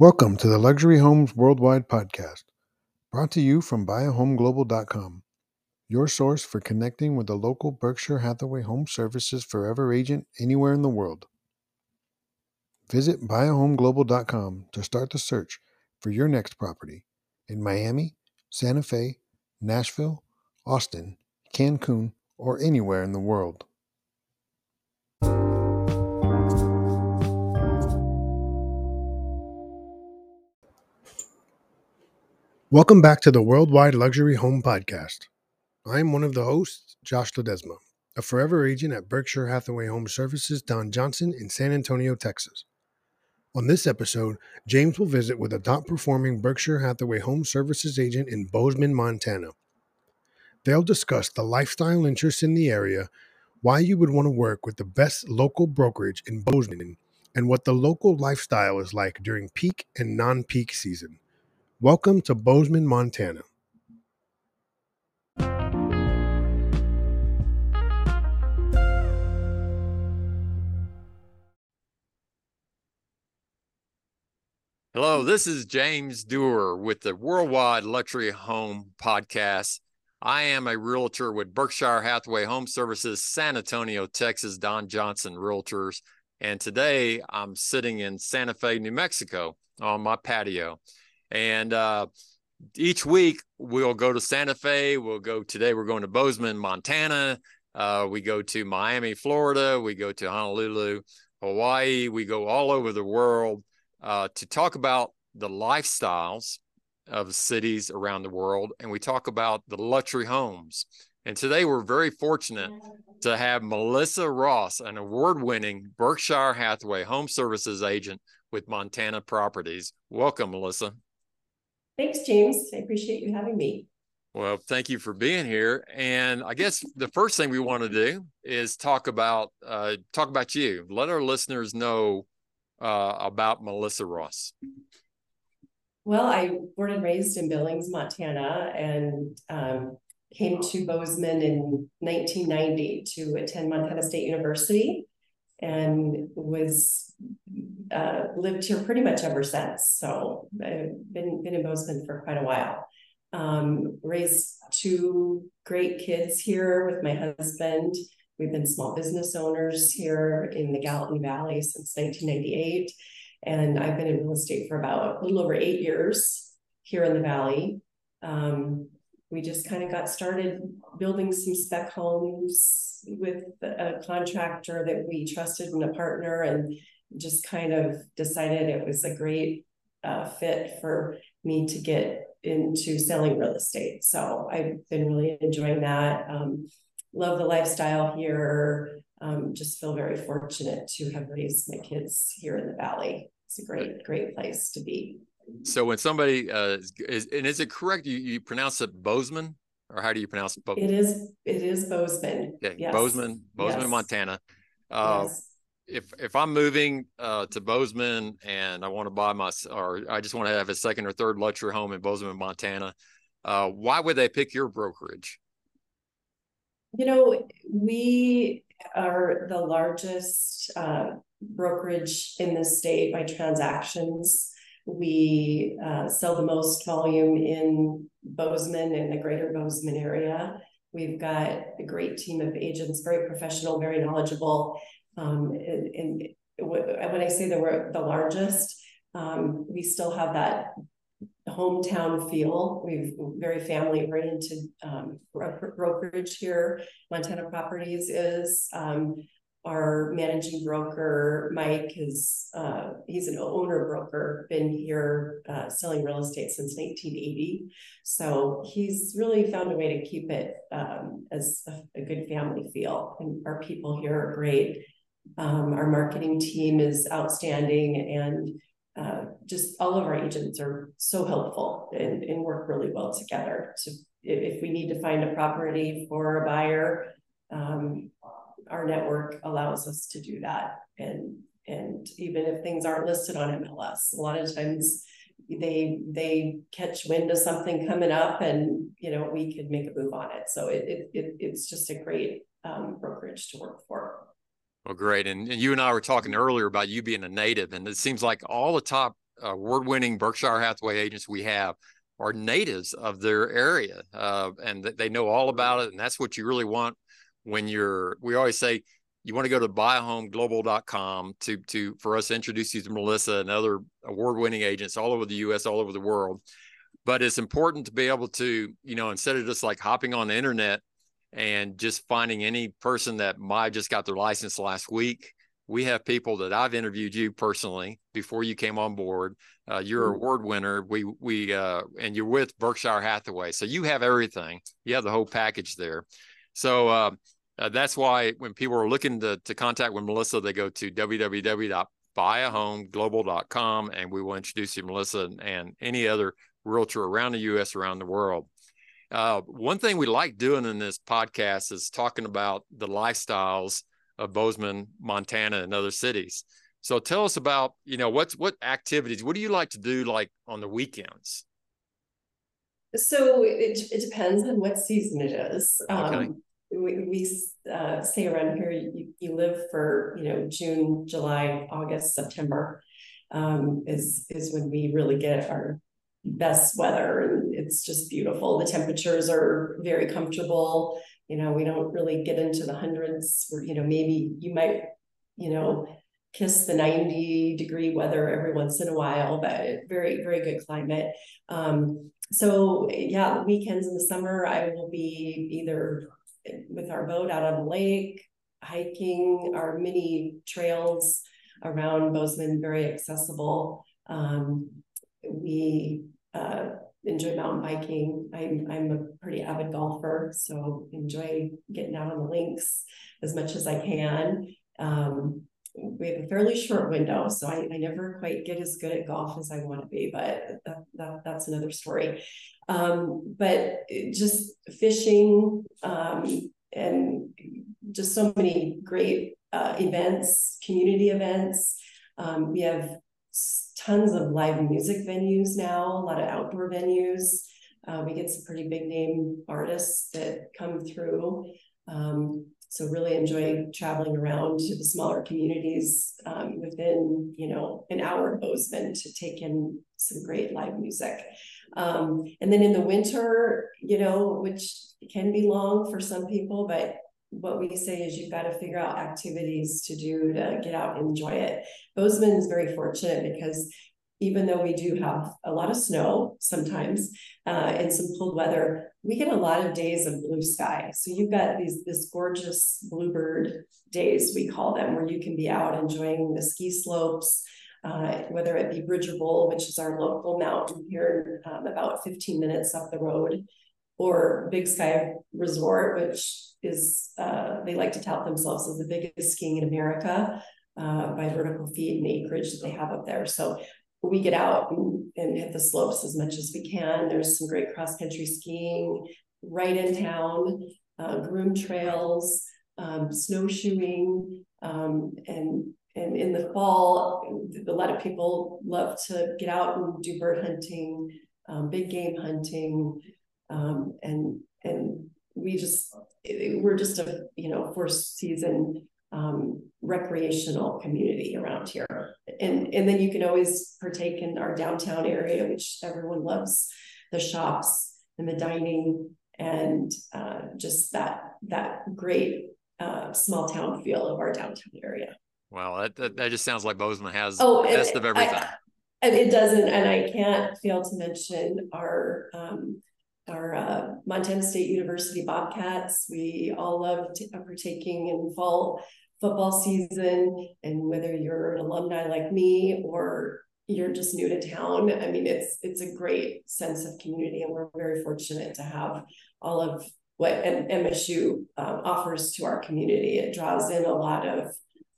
Welcome to the Luxury Homes Worldwide podcast, brought to you from buyahomeglobal.com, your source for connecting with a local Berkshire Hathaway Home Services forever agent anywhere in the world. Visit buyahomeglobal.com to start the search for your next property in Miami, Santa Fe, Nashville, Austin, Cancun, or anywhere in the world. Welcome back to the Worldwide Luxury Home Podcast. I'm one of the hosts, Josh Ledesma, a forever agent at Berkshire Hathaway Home Services Don Johnson in San Antonio, Texas. On this episode, James will visit with a top performing Berkshire Hathaway Home Services agent in Bozeman, Montana. They'll discuss the lifestyle interests in the area, why you would want to work with the best local brokerage in Bozeman, and what the local lifestyle is like during peak and non peak season. Welcome to Bozeman, Montana. Hello, this is James Dewar with the Worldwide Luxury Home Podcast. I am a realtor with Berkshire Hathaway Home Services, San Antonio, Texas, Don Johnson Realtors. And today I'm sitting in Santa Fe, New Mexico on my patio. And uh, each week we'll go to Santa Fe. We'll go today, we're going to Bozeman, Montana. Uh, we go to Miami, Florida. We go to Honolulu, Hawaii. We go all over the world uh, to talk about the lifestyles of cities around the world. And we talk about the luxury homes. And today we're very fortunate to have Melissa Ross, an award winning Berkshire Hathaway Home Services agent with Montana Properties. Welcome, Melissa. Thanks, James. I appreciate you having me. Well, thank you for being here. And I guess the first thing we want to do is talk about uh, talk about you. Let our listeners know uh, about Melissa Ross. Well, I born and raised in Billings, Montana, and um, came to Bozeman in 1990 to attend Montana State University, and was uh, lived here pretty much ever since. So I've been, been in Bozeman for quite a while. Um, raised two great kids here with my husband. We've been small business owners here in the Gallatin Valley since 1998. And I've been in real estate for about a little over eight years here in the Valley. Um, we just kind of got started building some spec homes with a contractor that we trusted and a partner and just kind of decided it was a great uh, fit for me to get into selling real estate. So I've been really enjoying that. Um, love the lifestyle here. Um, just feel very fortunate to have raised my kids here in the valley. It's a great, great place to be. So when somebody uh, is, and is it correct? You, you pronounce it Bozeman, or how do you pronounce it? It is. It is Bozeman. Yeah, yes. Bozeman, Bozeman, yes. Montana. Uh, yes if if I'm moving uh, to Bozeman and I want to buy my or I just want to have a second or third luxury home in Bozeman, Montana, uh, why would they pick your brokerage? You know, we are the largest uh, brokerage in the state by transactions. We uh, sell the most volume in Bozeman and the greater Bozeman area. We've got a great team of agents, very professional, very knowledgeable, um, and, and when I say that we're the largest, um, we still have that hometown feel. We've very family oriented um, brokerage here. Montana Properties is um, our managing broker. Mike is uh, he's an owner broker, been here uh, selling real estate since 1980. So he's really found a way to keep it um, as a, a good family feel. And our people here are great. Um, our marketing team is outstanding and uh, just all of our agents are so helpful and, and work really well together. So if, we need to find a property for a buyer, um, our network allows us to do that. And and even if things aren't listed on MLS, a lot of times they they catch wind of something coming up and you know we could make a move on it. So it, it, it it's just a great um, brokerage to work for. Well, great. And, and you and I were talking earlier about you being a native, and it seems like all the top award-winning Berkshire Hathaway agents we have are natives of their area, uh, and they know all about it. And that's what you really want when you're. We always say you want to go to buyahomeglobal.com to to for us to introduce you to Melissa and other award-winning agents all over the U.S., all over the world. But it's important to be able to, you know, instead of just like hopping on the internet and just finding any person that might just got their license last week we have people that I've interviewed you personally before you came on board. Uh, you're an award winner. We we uh, and you're with Berkshire Hathaway, so you have everything. You have the whole package there. So uh, uh that's why when people are looking to to contact with Melissa, they go to www.buyahomeglobal.com, and we will introduce you, Melissa, and, and any other realtor around the U.S. around the world. Uh, one thing we like doing in this podcast is talking about the lifestyles of Bozeman, Montana, and other cities. So tell us about, you know, what's what activities, what do you like to do like on the weekends? So it, it depends on what season it is. Okay. Um, we, we uh, say around here, you, you live for, you know, June, July, August, September um, is, is when we really get our best weather and it's just beautiful. The temperatures are very comfortable. You know we don't really get into the hundreds where you know maybe you might you know kiss the 90 degree weather every once in a while but very very good climate. Um, so yeah weekends in the summer i will be either with our boat out on the lake hiking our mini trails around bozeman very accessible. Um, we uh, enjoy mountain biking. I'm I'm a pretty avid golfer, so enjoy getting out on the links as much as I can. Um, we have a fairly short window, so I, I never quite get as good at golf as I want to be, but that, that that's another story. Um, but just fishing um, and just so many great uh, events, community events. Um, we have tons of live music venues now, a lot of outdoor venues. Uh, we get some pretty big name artists that come through. Um, so really enjoy traveling around to the smaller communities um, within, you know, an hour of Bozeman to take in some great live music. Um, and then in the winter, you know, which can be long for some people, but what we say is you've got to figure out activities to do to get out and enjoy it. Bozeman is very fortunate because even though we do have a lot of snow sometimes uh, and some cold weather, we get a lot of days of blue sky. So you've got these this gorgeous bluebird days we call them, where you can be out enjoying the ski slopes. Uh, whether it be Bridger Bowl, which is our local mountain here, um, about 15 minutes up the road, or Big Sky Resort, which is uh, they like to tout themselves as the biggest skiing in America uh, by vertical feet and acreage that they have up there. So we get out and, and hit the slopes as much as we can. There's some great cross country skiing right in town, uh, groom trails, um, snowshoeing, um, and and in the fall, a lot of people love to get out and do bird hunting, um, big game hunting, um, and and we just we're just a you know four season um, recreational community around here. And and then you can always partake in our downtown area which everyone loves the shops and the dining and uh, just that that great uh, small town feel of our downtown area. Wow that, that, that just sounds like bozeman has oh, the best of everything. I, and it doesn't and i can't fail to mention our um, our uh, Montana State University Bobcats. We all love partaking in fall football season. And whether you're an alumni like me or you're just new to town, I mean, it's it's a great sense of community, and we're very fortunate to have all of what MSU um, offers to our community. It draws in a lot of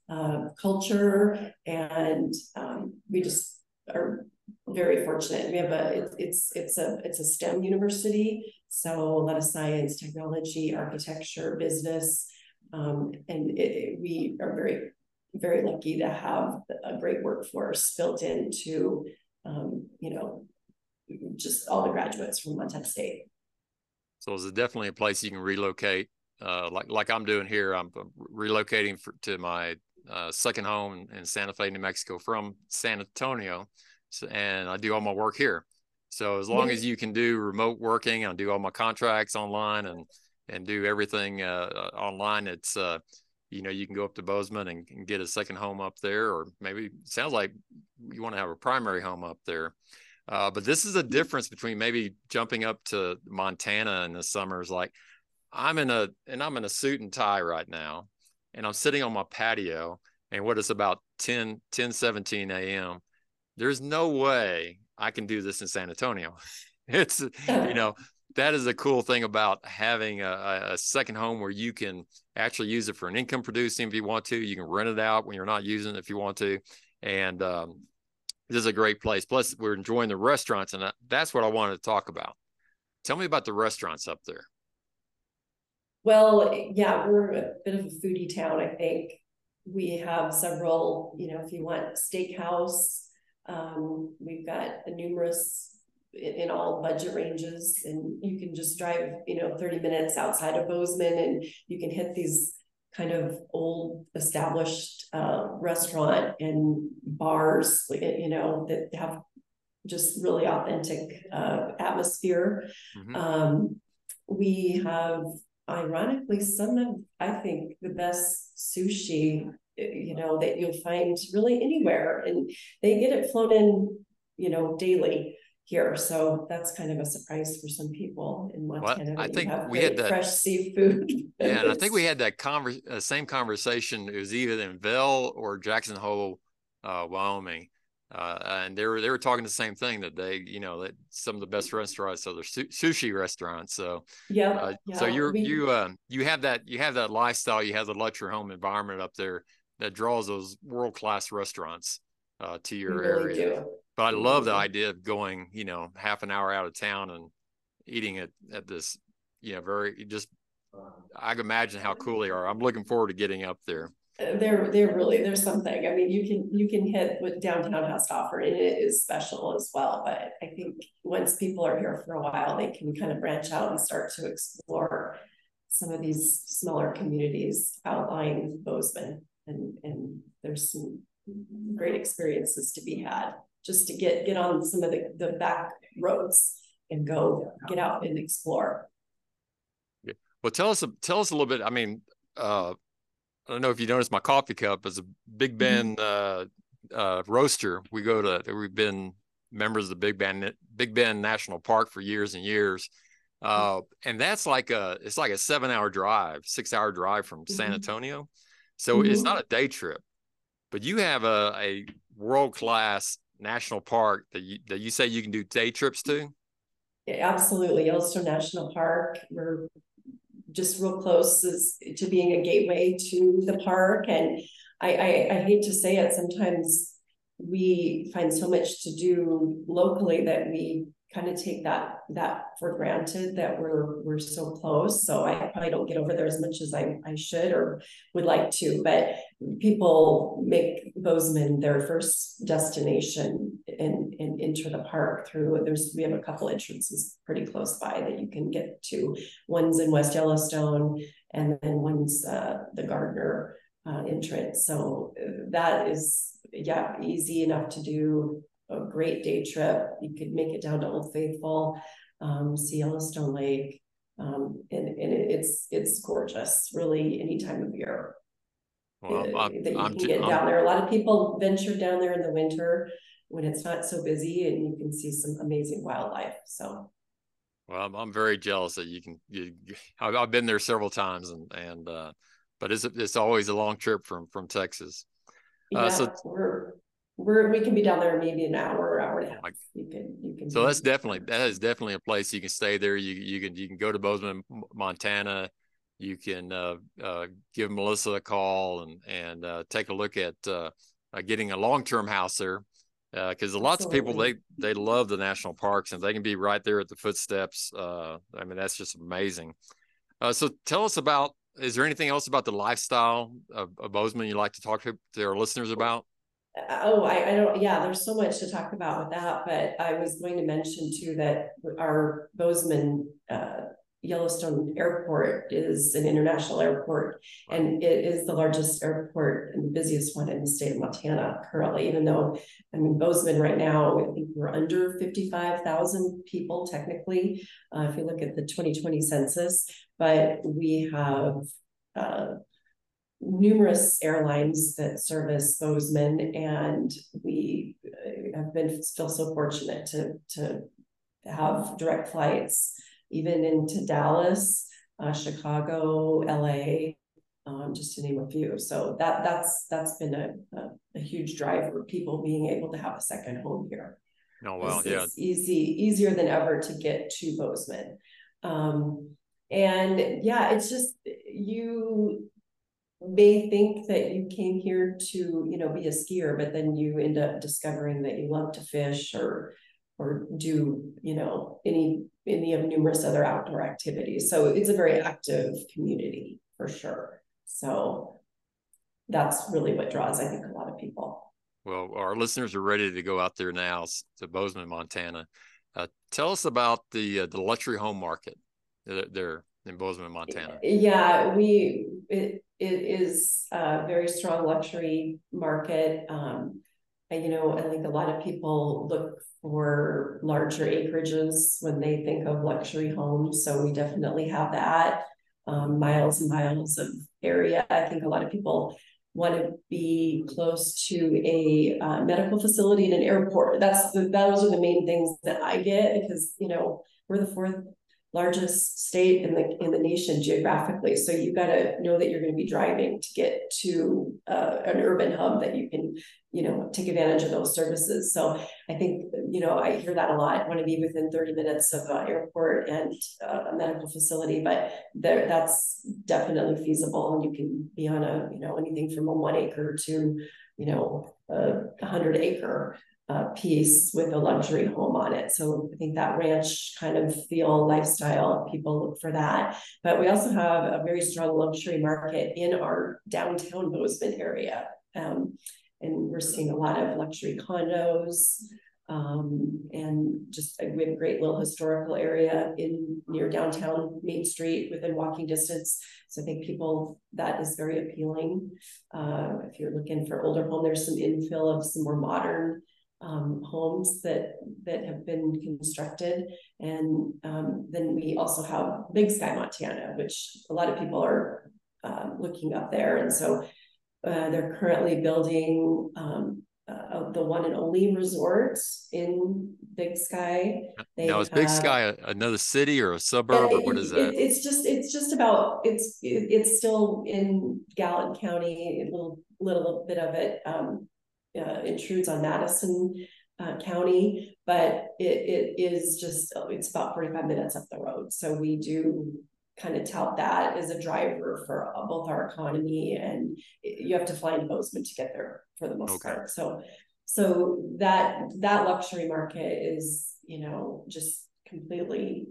uh, culture, and um, we just are very fortunate. We have a it's it's a it's a STEM university, so a lot of science, technology, architecture, business, um, and it, we are very very lucky to have a great workforce built into um, you know just all the graduates from Montana State. So it's definitely a place you can relocate, uh, like like I'm doing here. I'm relocating for, to my uh, second home in Santa Fe, New Mexico, from San Antonio and I do all my work here. So as long as you can do remote working, I do all my contracts online and and do everything uh, uh, online. It's uh, you know you can go up to Bozeman and, and, get a second home up there, or maybe sounds like you want to have a primary home up there. Uh, but this is a difference between maybe jumping up to Montana in the summers. Like I'm in a and I'm in a suit and tie right now, and I'm sitting on my patio, and what is about 10 10 17 a.m. There's no way I can do this in San Antonio. it's you know that is a cool thing about having a, a, second home where you can actually use it for an income producing if you want to. You can rent it out when you're not using it if you want to, and um, this is a great place. Plus, we're enjoying the restaurants, and that's what I wanted to talk about. Tell me about the restaurants up there. Well, yeah, we're a bit of a foodie town. I think we have several. You know, if you want steakhouse, um, we've got numerous in, in all budget ranges, and you can just drive, you know, thirty minutes outside of Bozeman, and you can hit these kind of old established uh, restaurant and bars, you know, that have just really authentic uh, atmosphere. Mm-hmm. Um, we have, ironically, some of, I think, the best sushi, you know, that you'll find really anywhere. And they get it flown in, you know, daily here. So that's kind of a surprise for some people in Montana. Well, I think we had that fresh seafood. yeah, and I think we had that conver- uh, same conversation. It was either in Vail or Jackson Hole, uh, Wyoming. Uh, and they were they were talking the same thing that they you know that some of the best restaurants are su- sushi restaurants so yeah, uh, yeah. so you're we, you uh, you have that you have that lifestyle you have the luxury home environment up there that draws those world class restaurants uh, to your really area do. But I love the idea of going, you know, half an hour out of town and eating it at this, you know, very just. I can imagine how cool they are. I'm looking forward to getting up there. Uh, they're they're really there's something. I mean, you can you can hit what downtown has to offer, and it is special as well. But I think once people are here for a while, they can kind of branch out and start to explore some of these smaller communities outlying Bozeman, and and there's some great experiences to be had just to get get on some of the, the back roads and go get out and explore. Yeah. Well, tell us tell us a little bit. I mean, uh, I don't know if you noticed my coffee cup is a Big mm-hmm. Mm-hmm. uh, uh, roaster. We go to we've been members of the Big Ben Big Bend National Park for years and years. Uh, and that's like a it's like a seven hour drive, six hour drive from mm-hmm. San Antonio. So mm-hmm. it's not a day trip, but you have a, a world class national park that you that you say you can do day trips to? Yeah, absolutely, Yellowstone National Park. We're just real close to being a gateway to the park, and I, I, I hate to say it, sometimes we find so much to do locally that we kind of take that that for granted that we're we're so close. So I probably don't get over there as much as I, I should or would like to. But people make Bozeman their first destination and, and enter the park through there's we have a couple entrances pretty close by that you can get to. One's in West Yellowstone and then one's uh, the Gardiner uh, entrance. So uh, that is yeah easy enough to do a great day trip. You could make it down to Old Faithful, um, see Yellowstone Lake, um, and, and it's it's gorgeous, really, any time of year. Well, uh, that you I'm, can get I'm, down there. A lot of people venture down there in the winter when it's not so busy, and you can see some amazing wildlife. So, well, I'm, I'm very jealous that you can. You, I've, I've been there several times, and and uh, but it's it's always a long trip from from Texas. Uh, yeah, so we're we're we can be down there maybe an hour, hour and a half. You can you can. So that's definitely that is definitely a place you can stay there. You you can you can go to Bozeman, Montana. You can uh, uh, give Melissa a call and and uh, take a look at uh, uh, getting a long term house there because uh, lots of people they they love the national parks and they can be right there at the footsteps. I mean that's just amazing. so tell us about is there anything else about the lifestyle of, of Bozeman you'd like to talk to, to our listeners about? Oh I, I don't yeah there's so much to talk about with that but i was going to mention too that our bozeman uh, Yellowstone Airport is an international airport, and it is the largest airport and the busiest one in the state of Montana currently. Even though, I mean, Bozeman right now, I think we're under 55,000 people technically, uh, if you look at the 2020 census, but we have uh, numerous airlines that service Bozeman, and we uh, have been still so fortunate to to have direct flights even into Dallas, uh, Chicago, LA, um, just to name a few. So that that's that's been a, a, a, huge drive for people being able to have a second home here. Oh well, it's, yeah, it's easy easier than ever to get to Bozeman. Um, and yeah, it's just you may think that you came here to you know be a skier, but then you end up discovering that you love to fish or or do you know any any of numerous other outdoor activities. So it's a very active community for sure. So that's really what draws i think a lot of people. Well our listeners are ready to go out there now to bozeman montana. Uh, tell us about the uh, the luxury home market. There in bozeman montana yeah we it, it is a very strong luxury market um, you know, I think a lot of people look for larger acreages when they think of luxury homes. So we definitely have that. Um, miles and miles of area. I think a lot of people want to be close to a uh, medical facility and an airport. That's the those are the main things that I get because you know we're the fourth largest state in the in the nation geographically. So you've got to know that you're going to be driving to get to uh, an urban hub that you can, you know, take advantage of those services. So I think you know I hear that a lot. I want to be within 30 minutes of an airport and uh, a medical facility, but there that's definitely feasible. And you can be on a you know anything from a one acre to you know a hundred acre uh, piece with a luxury home on it. So I think that ranch kind of feel lifestyle, people look for that. But we also have a very strong luxury market in our downtown Bozeman area. Um, and we're seeing a lot of luxury condos um, and just we have a great little historical area in near downtown Main Street within walking distance. So I think people that is very appealing. Uh, if you're looking for older home, there's some infill of some more modern um, homes that that have been constructed, and um, then we also have Big Sky, Montana, which a lot of people are um, looking up there, and so uh, they're currently building um, uh, the one and only resort in Big Sky. They now is Big Sky another city or a suburb, or what is that? It, it's just it's just about it's it, it's still in Gallatin County, a little little bit of it um, uh, intrudes on Madison uh, County, but it, it is just, it's about 45 minutes up the road. So we do kind of tout that as a driver for both our economy and you have to fly in Bozeman to get there for the most okay. part. So, so that, that luxury market is, you know, just completely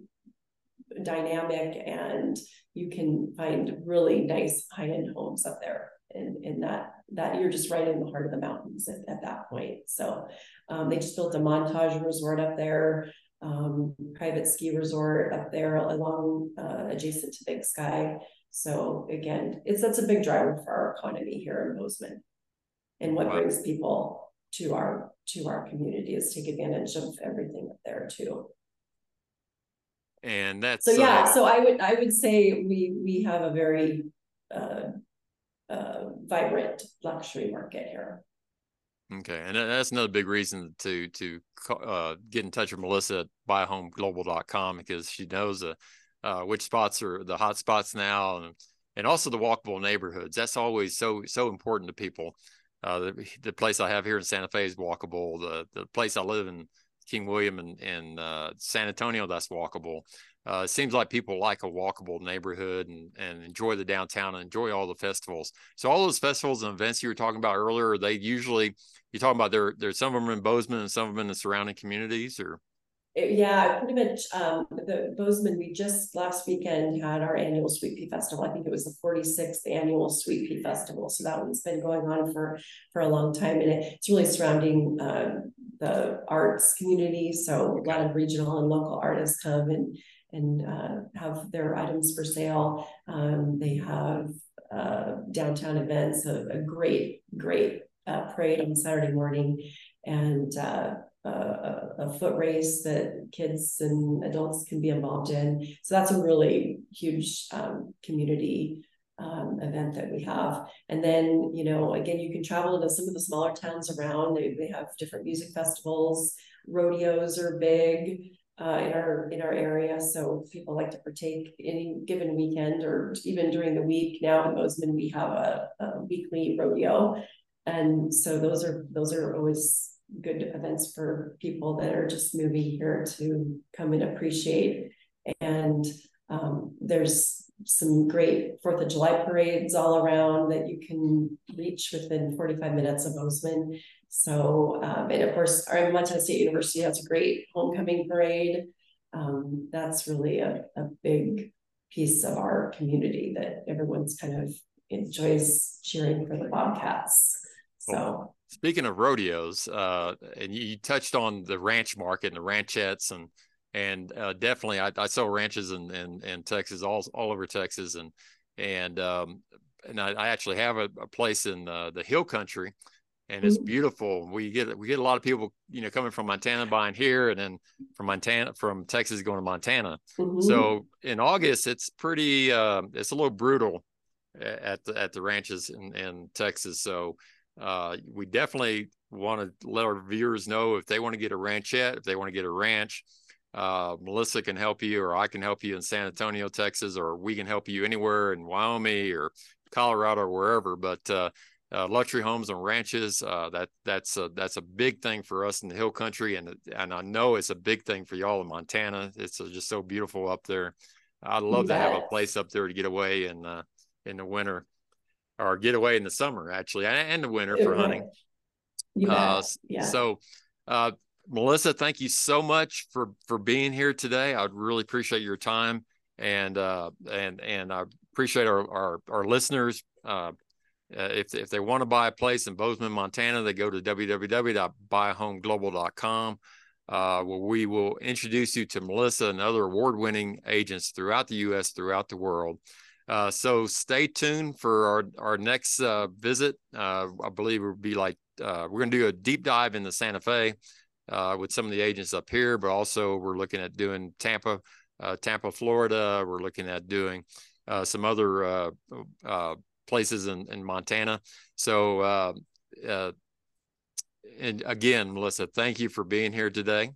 dynamic and you can find really nice high-end homes up there in, in that that you're just right in the heart of the mountains at, at that point. So um, they just built a montage resort up there, um, private ski resort up there along uh, adjacent to Big Sky. So again, it's that's a big driver for our economy here in Bozeman, and what wow. brings people to our to our community is take advantage of everything up there too. And that's so yeah. Uh, so I would I would say we we have a very uh, vibrant luxury market here. Okay, and that's another big reason to to uh, get in touch with Melissa at buyhomeglobal.com because she knows uh, uh, which spots are the hot spots now, and and also the walkable neighborhoods. That's always so so important to people. Uh, the, the place I have here in Santa Fe is walkable. The the place I live in King William and, and uh, San Antonio, that's walkable uh, it seems like people like a walkable neighborhood and, and enjoy the downtown and enjoy all the festivals. So all those festivals and events you were talking about earlier, they usually you're talking about there there's some of them in Bozeman and some of them in the surrounding communities or yeah, pretty much um, the Bozeman, we just last weekend had our annual Sweet Pea Festival. I think it was the 46th annual Sweet Pea Festival. So that one's been going on for, for a long time. And it's really surrounding uh, the arts community. So a lot of regional and local artists come and and uh, have their items for sale. Um, they have uh, downtown events, a, a great, great uh, parade on Saturday morning, and uh, a, a, foot race that kids and adults can be involved in. So that's a really huge um, community um, event that we have. And then, you know, again, you can travel to some of the smaller towns around. They, they have different music festivals. Rodeos are big uh, in our in our area, so people like to partake any given weekend or even during the week. Now in Bozeman, we have a, a weekly rodeo, and so those are those are always good events for people that are just moving here to come and appreciate. And um, there's some great Fourth of July parades all around that you can reach within 45 minutes of Bozeman. So, um, and of course, our Montana State University has a great homecoming parade. Um, that's really a, a big piece of our community that everyone's kind of enjoys cheering for the Bobcats. So, speaking of rodeos, uh, and you, touched on the ranch market and the ranchettes and and uh, definitely I, I saw ranches in, in, in Texas, all all over Texas, and and um, and I, I actually have a, a place in uh, the Hill Country, and it's beautiful. We get we get a lot of people, you know, coming from Montana buying here, and then from Montana from Texas going to Montana. Mm-hmm. So in August, it's pretty uh, it's a little brutal at the at the ranches in, in Texas. So uh, we definitely want to let our viewers know if they want to get a ranchette, if they want to get a ranch uh, Melissa can help you, or I can help you in San Antonio, Texas, or we can help you anywhere in Wyoming or Colorado or wherever. But uh, luxury homes and ranches uh, that that's a, that's a big thing for us in the hill country, and and I know it's a big thing for y'all in Montana. It's uh, just so beautiful up there. I'd love to have a place up there to get away in uh, in the winter, or get away in the summer actually, and the winter for hunting. Uh, yeah. So uh, Melissa, thank you so much for for being here today. I'd really appreciate your time, and uh, and and I appreciate our our, our listeners. Uh, uh if if they want to buy a place in Bozeman, Montana, they go to www.buyahomeglobalcom uh, where we will introduce you to Melissa and other award-winning agents throughout the U.S., throughout the world. Uh, so stay tuned for our our next uh, visit. Uh, I believe it will be like uh, we're going to do a deep dive into Santa Fe uh, with some of the agents up here, but also we're looking at doing Tampa, Tampa, Florida. We're looking at doing some other places in, in Montana. So, uh, and again, Melissa, thank you for being here today.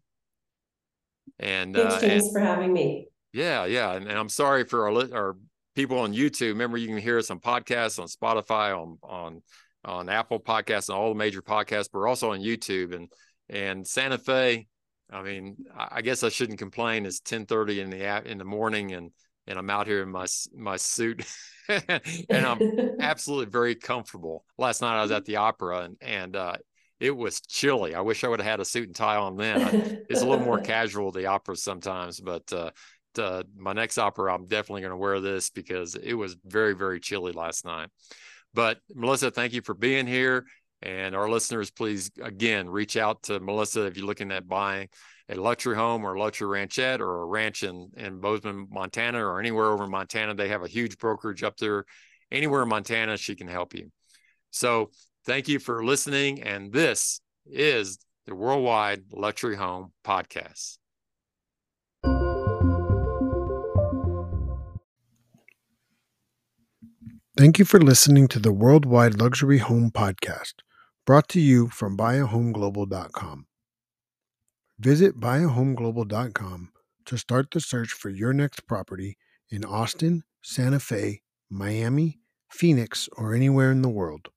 And thanks, James, and, for having me. Yeah, yeah, and, and I'm sorry for our our people on YouTube. Remember, you can hear us on podcasts, on Spotify, on on on Apple Podcasts, and all the major podcasts. But we're also on YouTube, and and Santa Fe, I mean, I guess I shouldn't complain. It's ten thirty in the in the morning, and and I'm out here in my my suit, and I'm absolutely very comfortable. Last night I was at the opera, and and uh, it was chilly. I wish I would have had a suit and tie on then. it's a little more casual the opera sometimes, but uh, to, my next opera I'm definitely going to wear this because it was very very chilly last night. But Melissa, thank you for being here. And our listeners, please again reach out to Melissa if you're looking at buying a luxury home or a luxury ranchette or a ranch in, in Bozeman, Montana, or anywhere over in Montana. They have a huge brokerage up there. Anywhere in Montana, she can help you. So thank you for listening. And this is the Worldwide Luxury Home Podcast. Thank you for listening to the Worldwide Luxury Home Podcast brought to you from buyahomeglobalcom Visit buyahomeglobalcom to start the search for your next property in Austin, Santa Fe, Miami, Phoenix, or anywhere in the world.